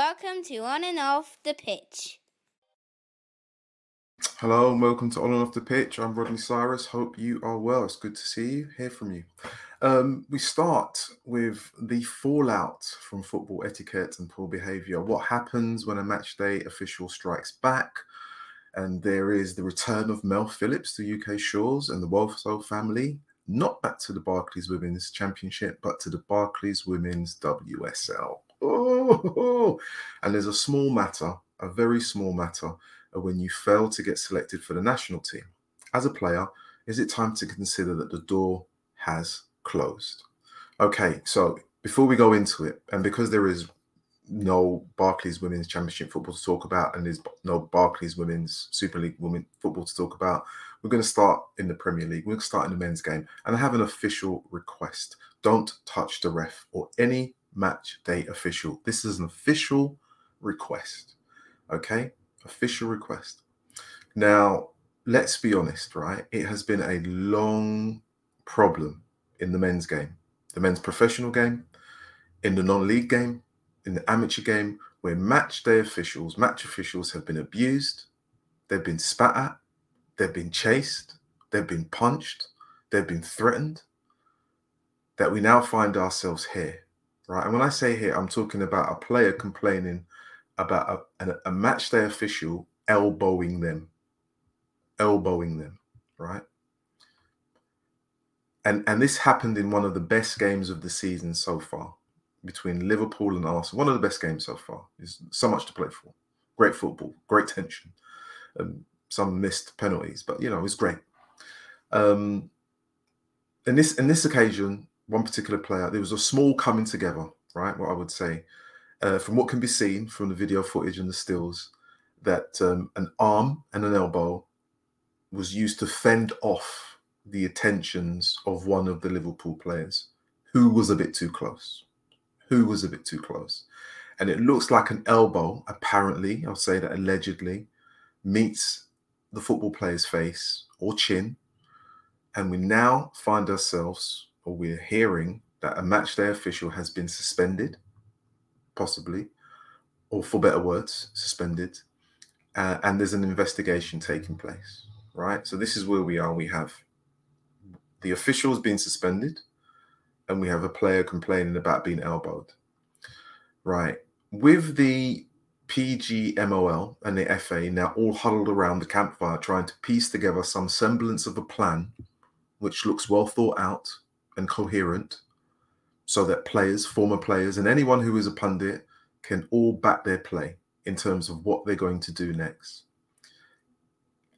Welcome to On and Off the Pitch. Hello and welcome to On and Off the Pitch. I'm Rodney Cyrus. Hope you are well. It's good to see you, hear from you. Um, we start with the fallout from football etiquette and poor behaviour. What happens when a match day official strikes back? And there is the return of Mel Phillips to UK shores and the Woso family, not back to the Barclays Women's Championship, but to the Barclays Women's WSL. Oh, and there's a small matter, a very small matter, uh, when you fail to get selected for the national team. As a player, is it time to consider that the door has closed? Okay, so before we go into it, and because there is no Barclays Women's Championship football to talk about, and there's no Barclays Women's Super League Women football to talk about, we're going to start in the Premier League. We're going to start in the men's game, and I have an official request: don't touch the ref or any match day official. This is an official request. Okay, official request. Now, let's be honest, right? It has been a long problem in the men's game, the men's professional game, in the non league game, in the amateur game, where match day officials, match officials have been abused, they've been spat at, they've been chased, they've been punched, they've been threatened, that we now find ourselves here, right? And when I say here, I'm talking about a player complaining about a, a match day official elbowing them, elbowing them, right? And and this happened in one of the best games of the season so far between Liverpool and Arsenal. One of the best games so far. There's so much to play for. Great football, great tension. Um, some missed penalties, but you know, it was great. Um, in this in this occasion, one particular player, there was a small coming together, right? What I would say, uh, from what can be seen from the video footage and the stills, that um, an arm and an elbow was used to fend off the attentions of one of the Liverpool players who was a bit too close. Who was a bit too close. And it looks like an elbow, apparently, I'll say that allegedly, meets the football player's face or chin. And we now find ourselves, or we're hearing, that a matchday official has been suspended, possibly, or for better words, suspended. Uh, and there's an investigation taking place, right? So this is where we are. We have the official has been suspended, and we have a player complaining about being elbowed. Right. With the PGMOL and the FA now all huddled around the campfire trying to piece together some semblance of a plan which looks well thought out and coherent so that players, former players, and anyone who is a pundit can all back their play in terms of what they're going to do next.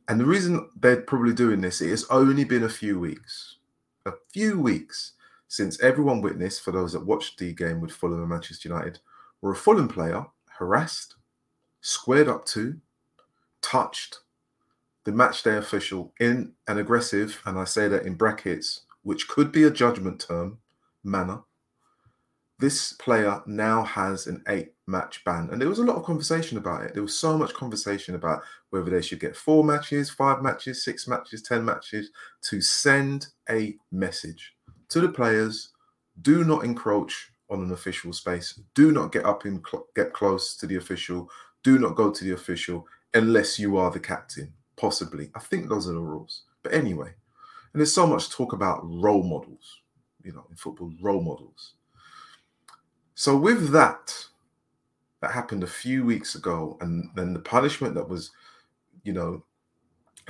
And the reason they're probably doing this, has only been a few weeks, a few weeks since everyone witnessed, for those that watched the game with Fulham and Manchester United, where a Fulham player harassed, squared up to, touched the matchday official in an aggressive, and I say that in brackets, which could be a judgment term, manner this player now has an eight match ban. And there was a lot of conversation about it. There was so much conversation about whether they should get four matches, five matches, six matches, 10 matches to send a message to the players do not encroach on an official space. Do not get up and cl- get close to the official. Do not go to the official unless you are the captain, possibly. I think those are the rules. But anyway, and there's so much talk about role models, you know, in football, role models so with that, that happened a few weeks ago, and then the punishment that was, you know,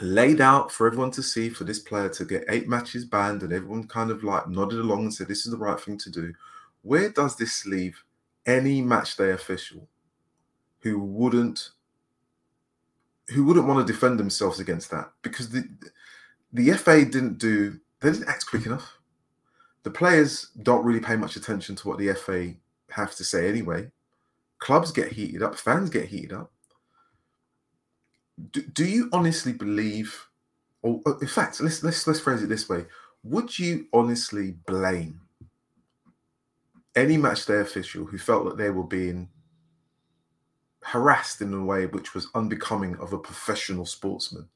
laid out for everyone to see for this player to get eight matches banned, and everyone kind of like nodded along and said this is the right thing to do. Where does this leave any matchday official who wouldn't who wouldn't want to defend themselves against that? Because the the FA didn't do they didn't act quick enough. The players don't really pay much attention to what the FA have to say anyway. Clubs get heated up, fans get heated up. Do, do you honestly believe, or uh, in fact, let's let's let's phrase it this way: Would you honestly blame any matchday official who felt that they were being harassed in a way which was unbecoming of a professional sportsman?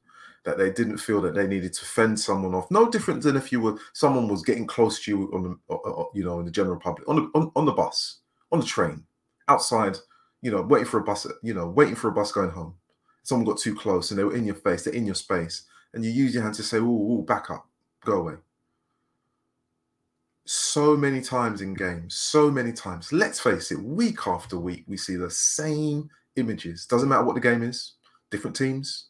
That they didn't feel that they needed to fend someone off. No different than if you were someone was getting close to you on the, uh, uh, uh, you know, in the general public on the on, on the bus on the train, outside, you know, waiting for a bus, you know, waiting for a bus going home. Someone got too close and they were in your face, they're in your space, and you use your hand to say, "Oh, back up, go away." So many times in games, so many times. Let's face it, week after week, we see the same images. Doesn't matter what the game is, different teams,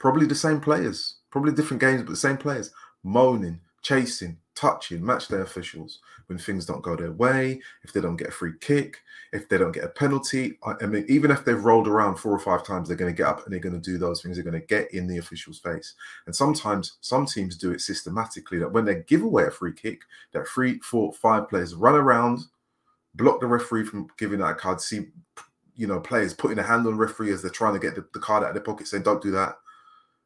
probably the same players, probably different games, but the same players moaning, chasing, touching match day officials when things don't go their way, if they don't get a free kick, if they don't get a penalty. I mean, even if they've rolled around four or five times, they're going to get up and they're going to do those things. They're going to get in the official's face. And sometimes some teams do it systematically that when they give away a free kick, that three, four, five players run around, block the referee from giving that card, see you know, players putting a hand on referee as they're trying to get the, the card out of their pocket, saying, don't do that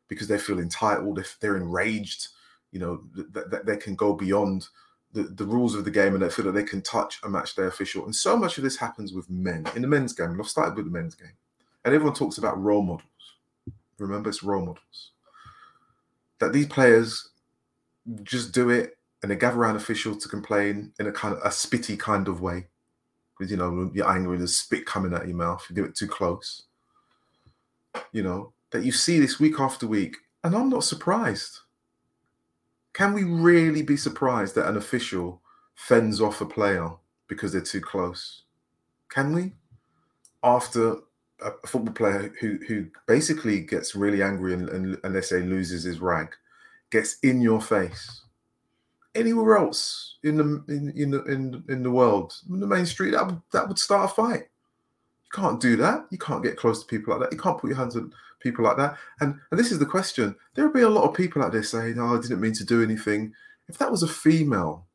because they feel entitled, if they're enraged, you know, that, they can go beyond the, the rules of the game and they feel that they can touch a match day official. And so much of this happens with men in the men's game. And I've started with the men's game. And everyone talks about role models. Remember, it's role models. That these players just do it and they gather around officials to complain in a kind of a spitty kind of way. Because you know, you're angry, there's spit coming out of your mouth, you do it too close. You know, that you see this week after week. And I'm not surprised. Can we really be surprised that an official fends off a player because they're too close? Can we? After a football player who who basically gets really angry and, and, and they say loses his rag, gets in your face. Anywhere else in the in in the in, in the world, in the main street, that would, that would start a fight. Can't do that. You can't get close to people like that. You can't put your hands on people like that. And, and this is the question there'll be a lot of people out there saying, Oh, I didn't mean to do anything. If that was a female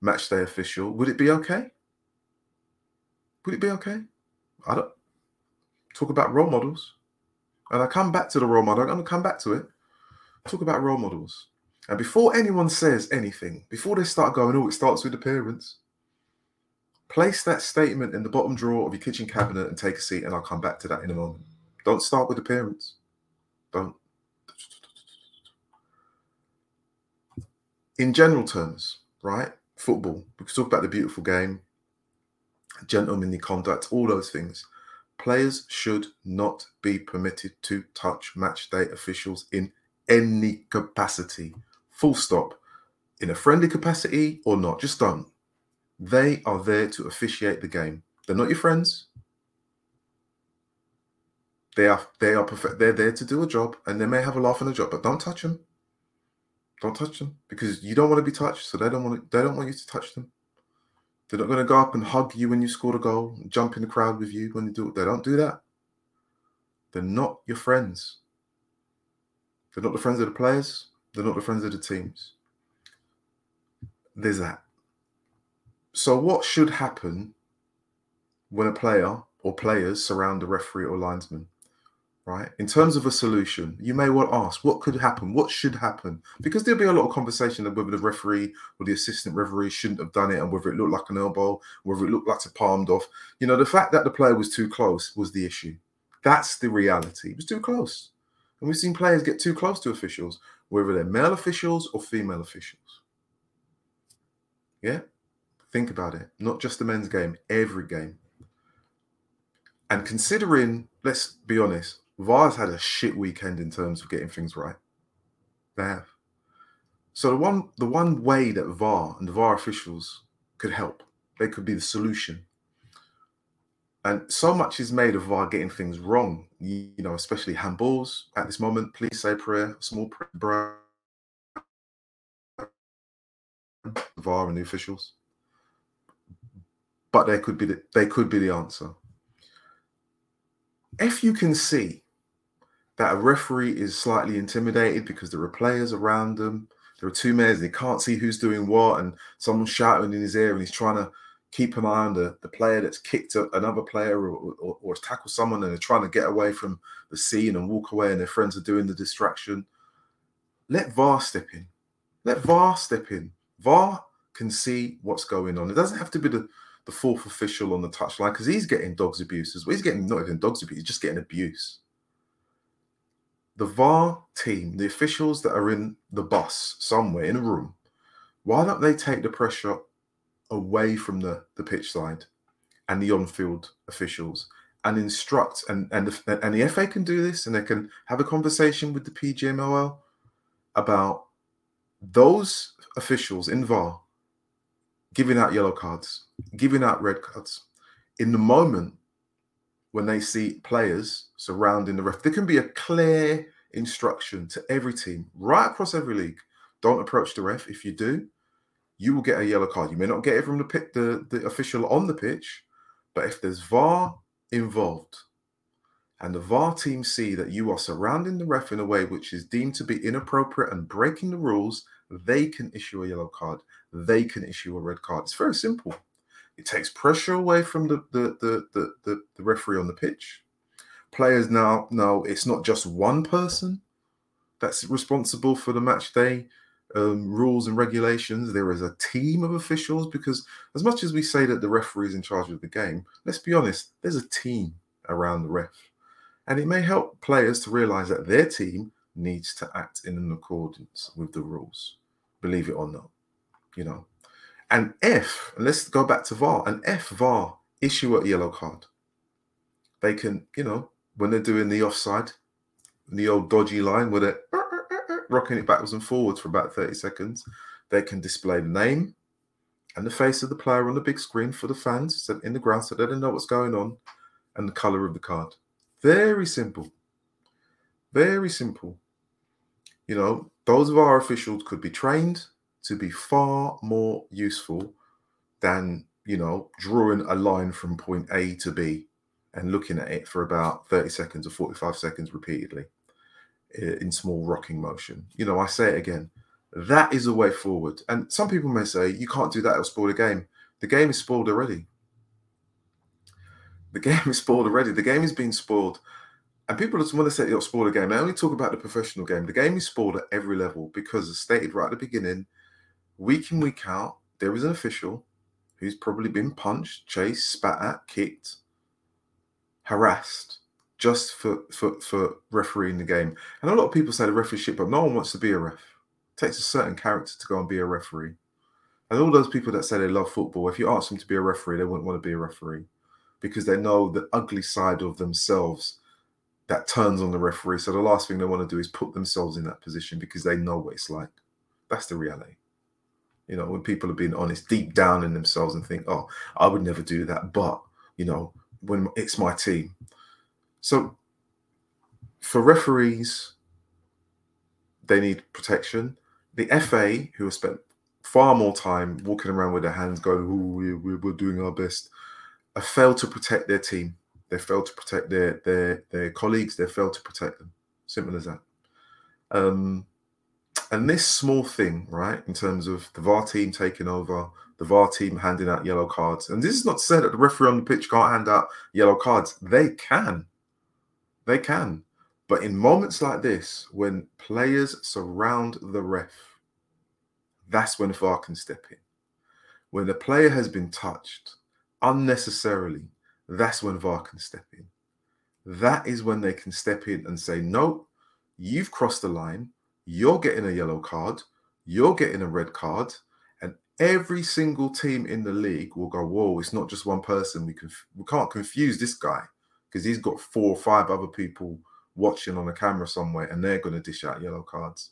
match day official, would it be okay? Would it be okay? I don't talk about role models. And I come back to the role model. I'm going to come back to it. Talk about role models. And before anyone says anything, before they start going, oh, it starts with appearance, place that statement in the bottom drawer of your kitchen cabinet and take a seat, and I'll come back to that in a moment. Don't start with appearance. Don't. In general terms, right? Football, we can talk about the beautiful game, gentlemanly conduct, all those things. Players should not be permitted to touch match day officials in any capacity. Full stop. In a friendly capacity or not, just don't. They are there to officiate the game. They're not your friends. They are they are perfect. They're there to do a job, and they may have a laugh on the job, but don't touch them. Don't touch them because you don't want to be touched, so they don't want to, they don't want you to touch them. They're not going to go up and hug you when you score a goal, jump in the crowd with you when you do. They don't do that. They're not your friends. They're not the friends of the players. They're not the friends of the teams. There's that. So, what should happen when a player or players surround the referee or linesman? right? In terms of a solution, you may well ask, what could happen? What should happen? Because there'll be a lot of conversation of whether the referee or the assistant referee shouldn't have done it and whether it looked like an elbow, whether it looked like it palmed off. You know, the fact that the player was too close was the issue. That's the reality. It was too close. And we've seen players get too close to officials, whether they're male officials or female officials. Yeah? Think about it. Not just the men's game, every game. And considering, let's be honest, VAR's had a shit weekend in terms of getting things right. They have. So the one the one way that VAR and the VAR officials could help, they could be the solution. And so much is made of VAR getting things wrong, you, know, especially handballs at this moment. Please say prayer, small prayer. VAR and the officials. But they could be the, they could be the answer. If you can see that a referee is slightly intimidated because there are players around them. There are two men, and he can't see who's doing what, and someone's shouting in his ear, and he's trying to keep an eye on the, the player that's kicked another player or, or, or tackled someone, and they're trying to get away from the scene and walk away, and their friends are doing the distraction. Let VAR step in. Let VAR step in. VAR can see what's going on. It doesn't have to be the, the fourth official on the touchline because he's getting dogs abuse as well. He's getting not even dogs abuse, he's just getting abuse the VAR team, the officials that are in the bus somewhere in a room, why don't they take the pressure away from the, the pitch side and the on field officials and instruct, and and the, and the FA can do this, and they can have a conversation with the PGMOL about those officials in VAR giving out yellow cards, giving out red cards. In the moment when they see players surrounding the ref, there can be a clear instruction to every team right across every league. Don't approach the ref. If you do, you will get a yellow card. You may not get it from the pit, the, the official on the pitch, but if there's VAR involved and the VAR team see that you are surrounding the ref in a way which is deemed to be inappropriate and breaking the rules, they can issue a yellow card. They can issue a red card. It's very simple. It takes pressure away from the the the the, the, the referee on the pitch. Players now know it's not just one person that's responsible for the match day um, rules and regulations. There is a team of officials because, as much as we say that the referee is in charge of the game, let's be honest, there's a team around the ref. And it may help players to realize that their team needs to act in accordance with the rules, believe it or not. You know, and if, and let's go back to VAR, and if VAR issue a yellow card, they can, you know, when they're doing the offside, the old dodgy line where they're rocking it backwards and forwards for about 30 seconds. They can display the name and the face of the player on the big screen for the fans in the ground so they don't know what's going on and the color of the card. Very simple. Very simple. You know, those of our officials could be trained to be far more useful than, you know, drawing a line from point A to B and looking at it for about 30 seconds or 45 seconds repeatedly eh, in small rocking motion. You know, I say it again. That is a way forward. And some people may say you can't do that, it'll spoil the game. The game is spoiled already. The game is spoiled already. The game is being spoiled. And people just want to say it'll spoil the game. They only talk about the professional game. The game is spoiled at every level because, as stated right at the beginning, week in, week out, there is an official who's probably been punched, chased, spat at, kicked, harassed just for, for, for refereeing the game. And a lot of people say the referee shit, but no one wants to be a ref. It takes a certain character to go and be a referee. And all those people that say they love football, if you ask them to be a referee, they wouldn't want to be a referee because they know the ugly side of themselves that turns on the referee. So the last thing they want to do is put themselves in that position because they know what it's like. That's the reality. You know, when people are being honest deep down in themselves and think, oh, I would never do that. But, you know, when it's my team, so for referees, they need protection. The FA, who have spent far more time walking around with their hands going, oh, we're, we're doing our best, have failed to protect their team. They failed to protect their their their colleagues. They failed to protect them. Simple as that. Um, and this small thing, right, in terms of the VAR team taking over, the VAR team handing out yellow cards, and this is not to say that the referee on the pitch can't hand out yellow cards. They can. They can. But in moments like this, when players surround the ref, that's when VAR can step in. When the player has been touched unnecessarily, that's when VAR can step in. That is when they can step in and say, no, you've crossed the line. You're getting a yellow card. You're getting a red card. And every single team in the league will go, whoa, it's not just one person. We, can, we can't confuse this guy because he's got four or five other people watching on a camera somewhere and they're going to dish out yellow cards.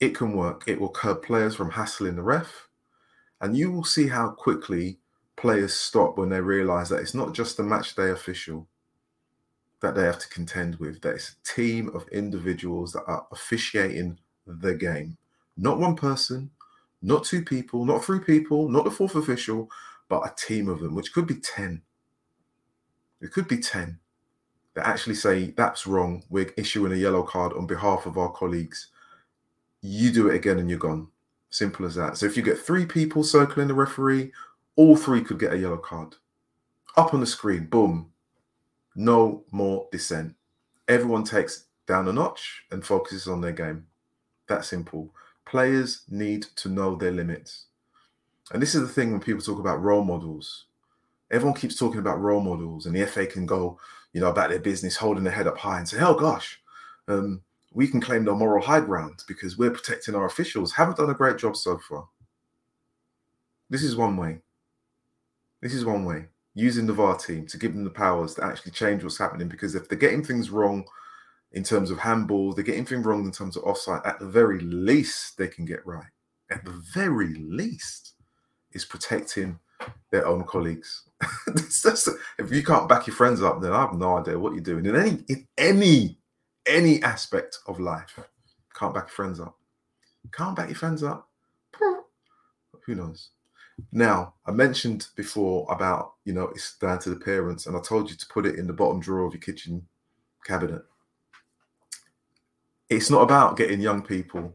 It can work. It will curb players from hassling the ref. And you will see how quickly players stop when they realize that it's not just the match day official that they have to contend with, that it's a team of individuals that are officiating the game. Not one person, not two people, not three people, not the fourth official, but a team of them, which could be 10 it could be 10 that actually say that's wrong. We're issuing a yellow card on behalf of our colleagues. You do it again and you're gone. Simple as that. So if you get three people circling the referee, all three could get a yellow card. Up on the screen, boom. No more dissent. Everyone takes down a notch and focuses on their game. That simple. Players need to know their limits. And this is the thing when people talk about role models everyone keeps talking about role models, and the FA can go, you know, about their business, holding their head up high and say, "Oh gosh, um, we can claim the moral high ground because we're protecting our officials." Haven't done a great job so far. This is one way. This is one way. using the VAR team to give them the powers to actually change what's happening. Because if they're getting things wrong in terms of handball, they're getting things wrong in terms of offside, at the very least, they can get right. At the very least, is protecting their own colleagues. just, if you can't back your friends up, then I have no idea what you're doing in any in any any aspect of life. Can't back your friends up. Can't back your friends up. Who knows? Now, I mentioned before about, you know, it's down to the parents, and I told you to put it in the bottom drawer of your kitchen cabinet. It's not about getting young people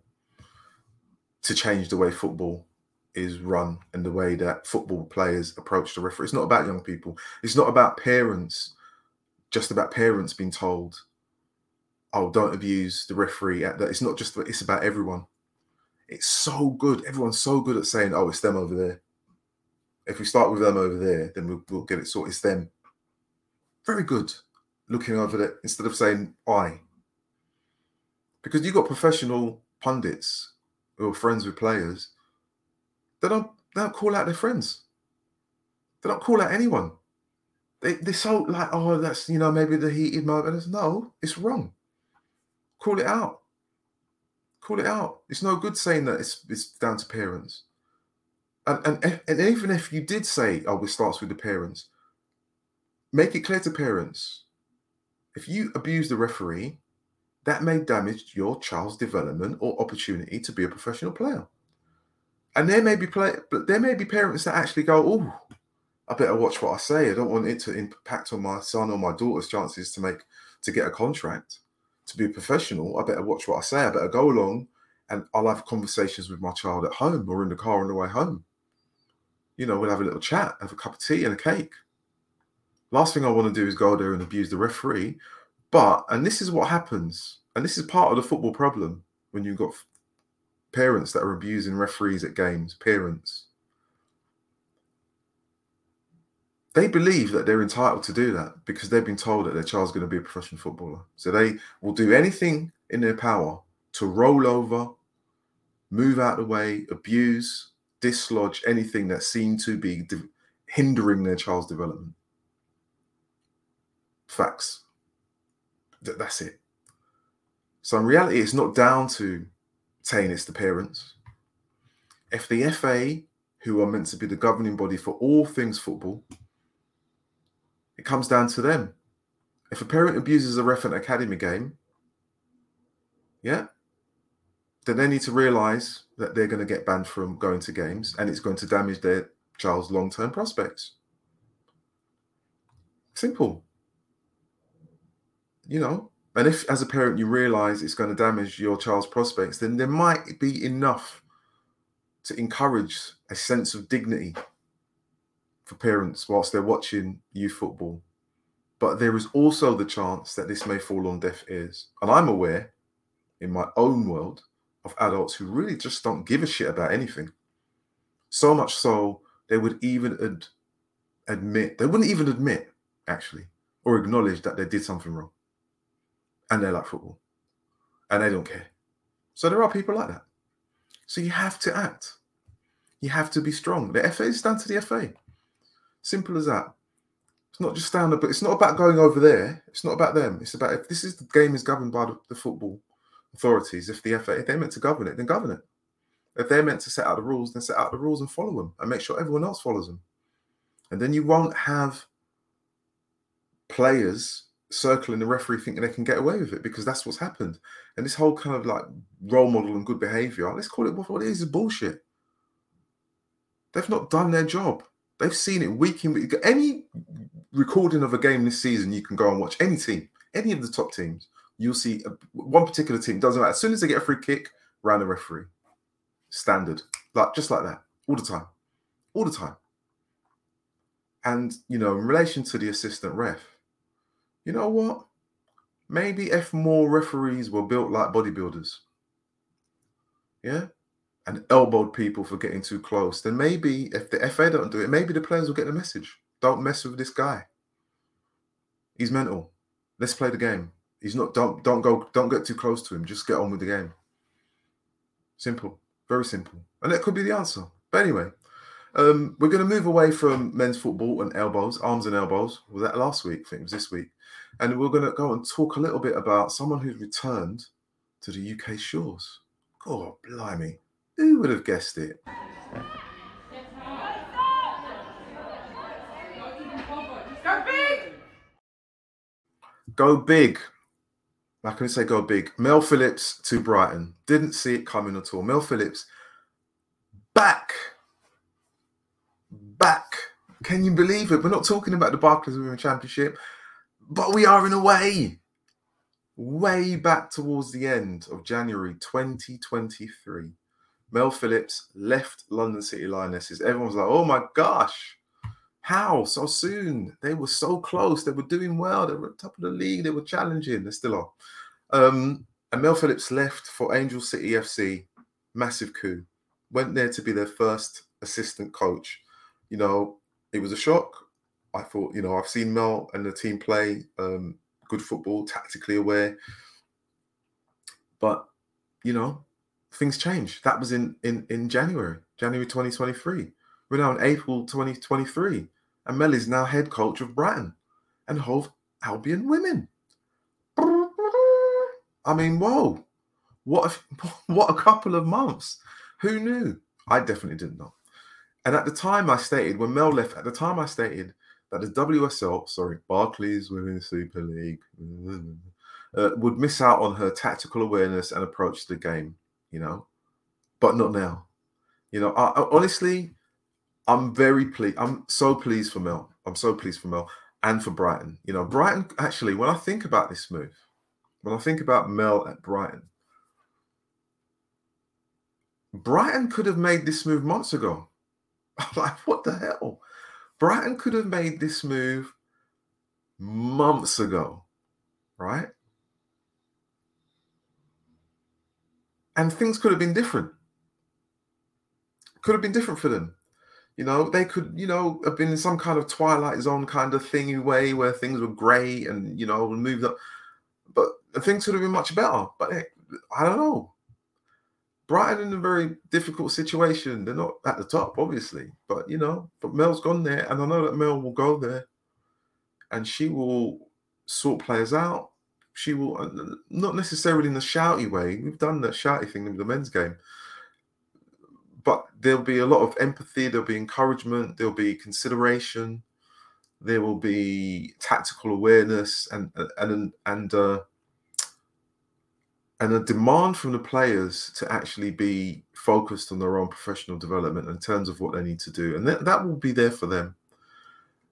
to change the way football is run and the way that football players approach the referee. It's not about young people. It's not about parents, just about parents being told, oh, don't abuse the referee. At that. It's not just, it's about everyone. It's so good. Everyone's so good at saying, oh, it's them over there. If we start with them over there, then we'll, we'll get it sorted. It's them. Very good looking over there instead of saying I. Because you've got professional pundits who are friends with players. They don't, they don't call out their friends. They don't call out anyone. They, they're so like, oh, that's, you know, maybe the heated moment. No, it's wrong. Call it out. Call it out. It's no good saying that it's, it's down to parents. And, and, and even if you did say, oh, it starts with the parents, make it clear to parents if you abuse the referee, that may damage your child's development or opportunity to be a professional player. And there may be play, but there may be parents that actually go, "Oh, I better watch what I say. I don't want it to impact on my son or my daughter's chances to make to get a contract, to be a professional. I better watch what I say. I better go along, and I'll have conversations with my child at home or in the car on the way home you know, we'll have a little chat, have a cup of tea and a cake. Last thing I want to do is go there and abuse the referee. But, and this is what happens, and this is part of the football problem when you've got parents that are abusing referees at games, parents. They believe that they're entitled to do that because they've been told that their child's going to be a professional footballer. So they will do anything in their power to roll over, move out the way, abuse, dislodge anything that seemed to be de- hindering their child's development. Facts. Th- that's it. So in reality, it's not down to saying it's the parents. If the FA, who are meant to be the governing body for all things football, it comes down to them. If a parent abuses a ref at academy game, yeah, then they need to realize that they're going to get banned from going to games and it's going to damage their child's long term prospects. Simple. You know, and if as a parent you realize it's going to damage your child's prospects, then there might be enough to encourage a sense of dignity for parents whilst they're watching youth football. But there is also the chance that this may fall on deaf ears. And I'm aware in my own world of adults who really just don't give a shit about anything. So much so they would even ad- admit, they wouldn't even admit, actually, or acknowledge that they did something wrong. And they like football. And they don't care. So there are people like that. So you have to act. You have to be strong. The FA is down to the FA. Simple as that. It's not just stand up, but it's not about going over there. It's not about them. It's about if this is the game is governed by the, the football authorities, if the FA, if they're meant to govern it, then govern it. If they're meant to set out the rules, then set out the rules and follow them and make sure everyone else follows them. And then you won't have players circling the referee thinking they can get away with it because that's what's happened. And this whole kind of like role model and good behavior, let's call it what it is, is bullshit. They've not done their job. They've seen it week in week. Any recording of a game this season, you can go and watch any team, any of the top teams you'll see a, one particular team doesn't matter. As soon as they get a free kick, round the referee. Standard. Like just like that. All the time. All the time. And you know, in relation to the assistant ref, you know what? Maybe if more referees were built like bodybuilders. Yeah? And elbowed people for getting too close, then maybe if the FA don't do it, maybe the players will get the message. Don't mess with this guy. He's mental. Let's play the game. He's not. Don't don't go. Don't get too close to him. Just get on with the game. Simple. Very simple. And that could be the answer. But anyway, Um, we're going to move away from men's football and elbows, arms and elbows. Was that last week? I think it was this week. And we're going to go and talk a little bit about someone who's returned to the UK shores. God, blimey. Who would have guessed it? Go big! Go big. I can say go big. Mel Phillips to Brighton. Didn't see it coming at all. Mel Phillips back. Back. Can you believe it? We're not talking about the Barclays Women Championship, but we are in a way. Way back towards the end of January 2023. Mel Phillips left London City Lionesses. Everyone was like, oh my gosh, how so soon? They were so close. They were doing well. They were at the top of the league. They were challenging. They still are. Um, and Mel Phillips left for Angel City FC. Massive coup. Went there to be their first assistant coach. You know, it was a shock. I thought, you know, I've seen Mel and the team play um, good football, tactically aware. But, you know, things changed. That was in in in January, January 2023. We're now in April 2023, and Mel is now head coach of Brighton and Hove Albion Women. I mean, whoa, what a, what a couple of months. Who knew? I definitely didn't know. And at the time I stated, when Mel left, at the time I stated that the WSL, sorry, Barclays Women's Super League, uh, would miss out on her tactical awareness and approach to the game, you know, but not now. You know, I, I, honestly, I'm very pleased. I'm so pleased for Mel. I'm so pleased for Mel and for Brighton. You know, Brighton, actually, when I think about this move, when I think about Mel at Brighton, Brighton could have made this move months ago. like, what the hell? Brighton could have made this move months ago, right? And things could have been different. Could have been different for them. You know, they could, you know, have been in some kind of twilight zone kind of thingy way where things were great and, you know, moved up. But things could have been much better. But I don't know. Brighton in a very difficult situation. They're not at the top, obviously, but you know, but Mel's gone there, and I know that Mel will go there, and she will sort players out. She will uh, not necessarily in the shouty way. We've done that shouty thing in the men's game, but there'll be a lot of empathy. There'll be encouragement. There'll be consideration. There will be tactical awareness and and and uh, and a demand from the players to actually be focused on their own professional development in terms of what they need to do. And that, that will be there for them.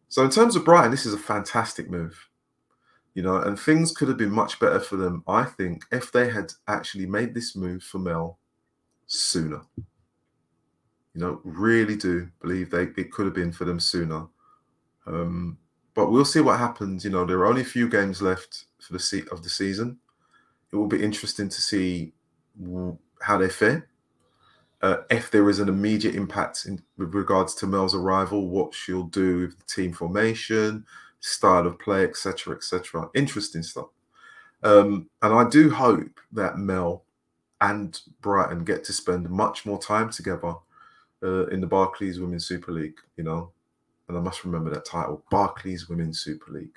So, in terms of Brighton, this is a fantastic move. You know, and things could have been much better for them, I think, if they had actually made this move for Mel sooner. You know, really do believe they it could have been for them sooner. Um, but we'll see what happens. You know, there are only a few games left for the seat of the season it will be interesting to see how they fare. Uh, if there is an immediate impact in, with regards to Mel's arrival, what she'll do with the team formation, style of play, etc., etc. Interesting stuff. Um, and I do hope that Mel and Brighton get to spend much more time together uh, in the Barclays Women's Super League. You know, and I must remember that title, Barclays Women's Super League.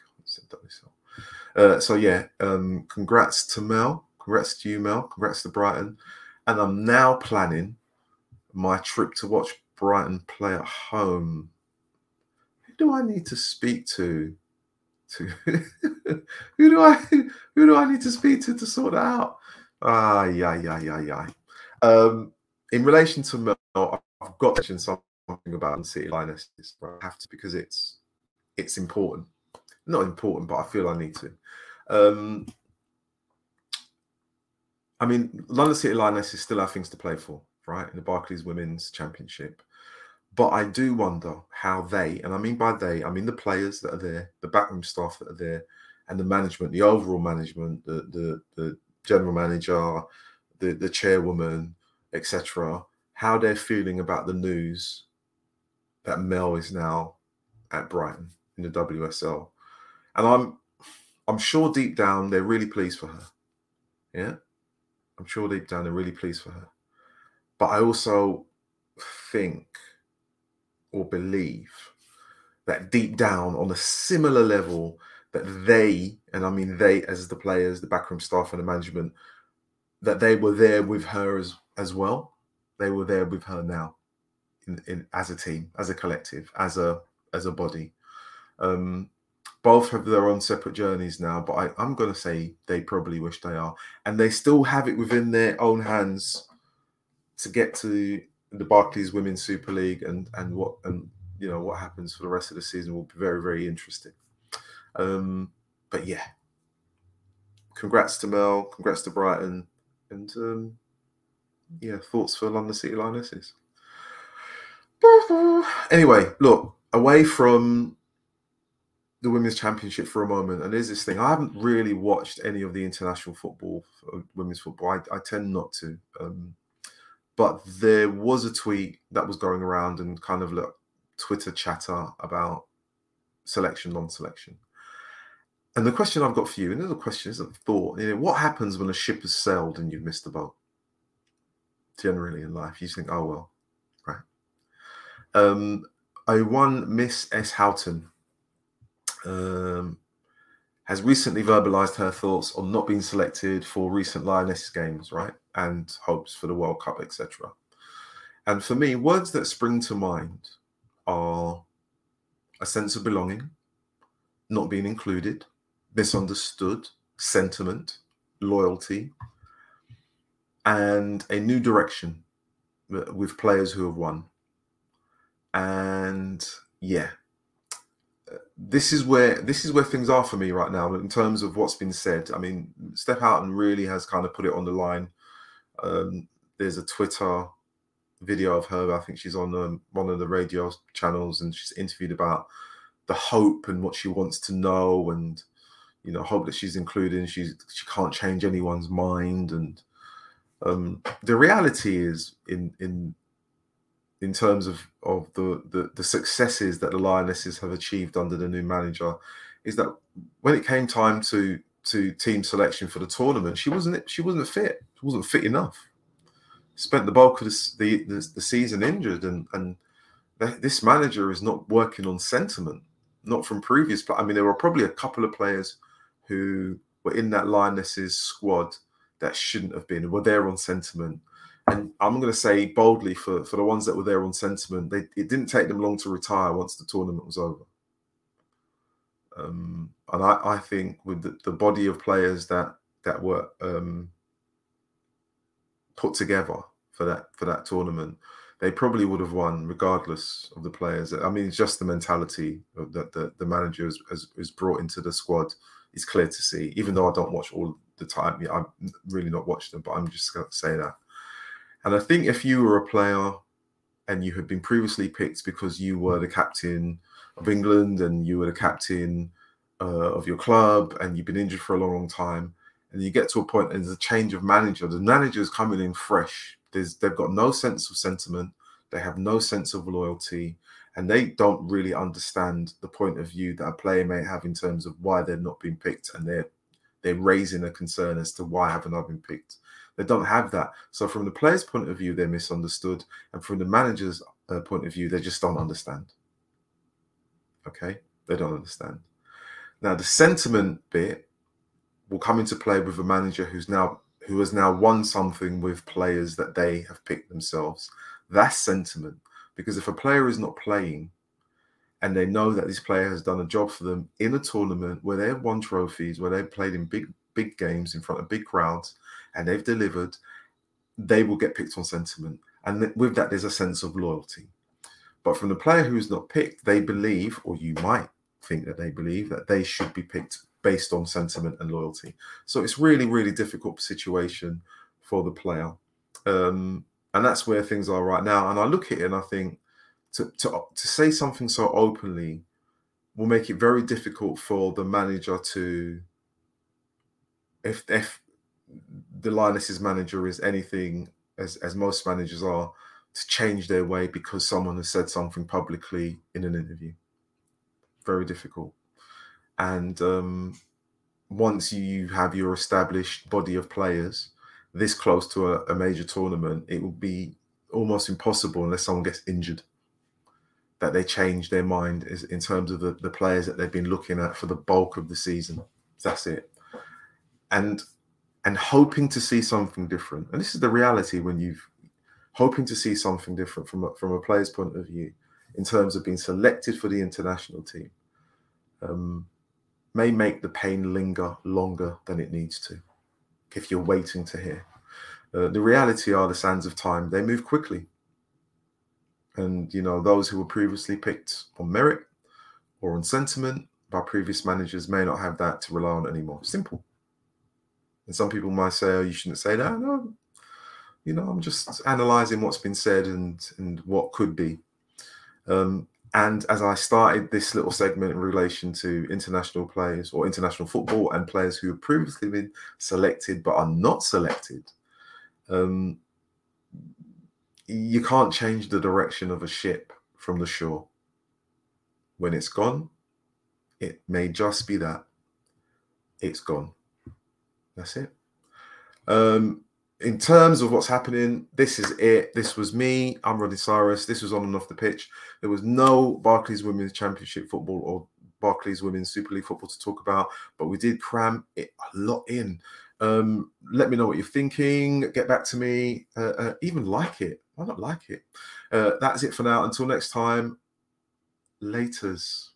Uh, so yeah, um, congrats to Mel. Congrats to you, Mel. Congrats to Brighton. And I'm now planning my trip to watch Brighton play at home. Who do I need to speak to? To who do I who do I need to speak to to sort that out? Ah, yeah, yeah, yeah, yeah. Um, in relation to Mel, I've got to mention something about City Lionesses. I have to because it's it's important. Not important, but I feel I need to. Um, I mean, London City Lionesses still have things to play for, right? In the Barclays Women's Championship. But I do wonder how they, and I mean by they, I mean the players that are there, the backroom staff that are there, and the management, the overall management, the the, the general manager, the, the chairwoman, etc., how they're feeling about the news that Mel is now at Brighton in the WSL. And I'm I'm sure deep down they're really pleased for her. Yeah. I'm sure deep down they're really pleased for her. But I also think or believe that deep down on a similar level that they, and I mean they as the players, the backroom staff and the management, that they were there with her as as well. They were there with her now, in, in as a team, as a collective, as a as a body. Um, both have their own separate journeys now, but I, I'm going to say they probably wish they are, and they still have it within their own hands to get to the Barclays Women's Super League and and what and you know what happens for the rest of the season will be very very interesting. Um, but yeah, congrats to Mel, congrats to Brighton, and um, yeah, thoughts for London City Lionesses. Anyway, look away from the women's championship for a moment, and there's this thing. I haven't really watched any of the international football, uh, women's football. I, I tend not to. Um, but there was a tweet that was going around and kind of look Twitter chatter about selection, non-selection. And the question I've got for you, and there's a question, is a thought. You know, what happens when a ship has sailed and you've missed the boat? Generally in life, you think, oh well, right. Um, a one Miss S. Houghton um, has recently verbalized her thoughts on not being selected for recent Lionesses games, right? And hopes for the World Cup, etc. And for me, words that spring to mind are a sense of belonging, not being included, misunderstood, sentiment, loyalty, and a new direction with players who have won. And yeah, this is where this is where things are for me right now in terms of what's been said. I mean, Steph Houghton really has kind of put it on the line. Um, there's a Twitter video of her. I think she's on um, one of the radio channels, and she's interviewed about the hope and what she wants to know, and you know, hope that she's included. She's she can't change anyone's mind, and um, the reality is in in in terms of of the, the, the successes that the Lionesses have achieved under the new manager is that when it came time to to team selection for the tournament, she wasn't she wasn't fit. She wasn't fit enough. Spent the bulk of the the, the, the season injured, and and this manager is not working on sentiment, not from previous. But I mean, there were probably a couple of players who were in that Lionesses squad that shouldn't have been. Were there on sentiment, and I'm going to say boldly for, for the ones that were there on sentiment, they, it didn't take them long to retire once the tournament was over. Um, and I, I, think with the, the, body of players that that were um, put together for that for that tournament, they probably would have won regardless of the players. I mean, it's just the mentality that the, the manager has, has, has brought into the squad is clear to see. Even though I don't watch all the time, I'm really not watching them, but I'm just going to say that and I think if you were a player and you had been previously picked because you were the captain of England and you were the captain uh, of your club and you've been injured for a long, long time, and you get to a point and there's a change of manager, the manager is coming in fresh. There's, they've got no sense of sentiment, they have no sense of loyalty, and they don't really understand the point of view that a player may have in terms of why they're not being picked, and they're they're raising a concern as to why haven't I been picked. They don't have that. So from the player's point of view, they're misunderstood, and from the manager's uh, point of view, they just don't understand. Okay, they don't understand. Now the sentiment bit will come into play with a manager who's now who has now won something with players that they have picked themselves. That's sentiment. Because if a player is not playing and they know that this player has done a job for them in a tournament where they've won trophies, where they've played in big, big games in front of big crowds, and they've delivered, they will get picked on sentiment. And with that, there's a sense of loyalty. But from the player who is not picked, they believe, or you might think that they believe, that they should be picked based on sentiment and loyalty. So it's really, really difficult situation for the player. Um, and that's where things are right now. And I look at it and I think to, to, to say something so openly will make it very difficult for the manager to if if the Lionesses manager is anything as as most managers are to change their way because someone has said something publicly in an interview. Very difficult. And um, once you have your established body of players this close to a, a major tournament, it will be almost impossible unless someone gets injured that they change their mind in terms of the, the players that they've been looking at for the bulk of the season. That's it. And and hoping to see something different. And this is the reality when you've hoping to see something different from a, from a player's point of view in terms of being selected for the international team um, may make the pain linger longer than it needs to if you're waiting to hear. Uh, the reality are the sands of time, they move quickly. And, you know, those who were previously picked on merit or on sentiment by previous managers may not have that to rely on anymore. Simple. And some people might say, oh, you shouldn't say that. No, you know, I'm just analyzing what's been said and, and what could be. Um, and as I started this little segment in relation to international players or international football and players who have previously been selected but are not selected, um, you can't change the direction of a ship from the shore. When it's gone, it may just be that it's gone. That's it. Um, in terms of what's happening, this is it. This was me. I'm Rodney Cyrus. This was on and off the pitch. There was no Barclays Women's Championship football or Barclays Women's Super League football to talk about, but we did cram it a lot in. Um, let me know what you're thinking. Get back to me. Uh, uh, even like it. Why not like it? Uh, that's it for now. Until next time. Laters.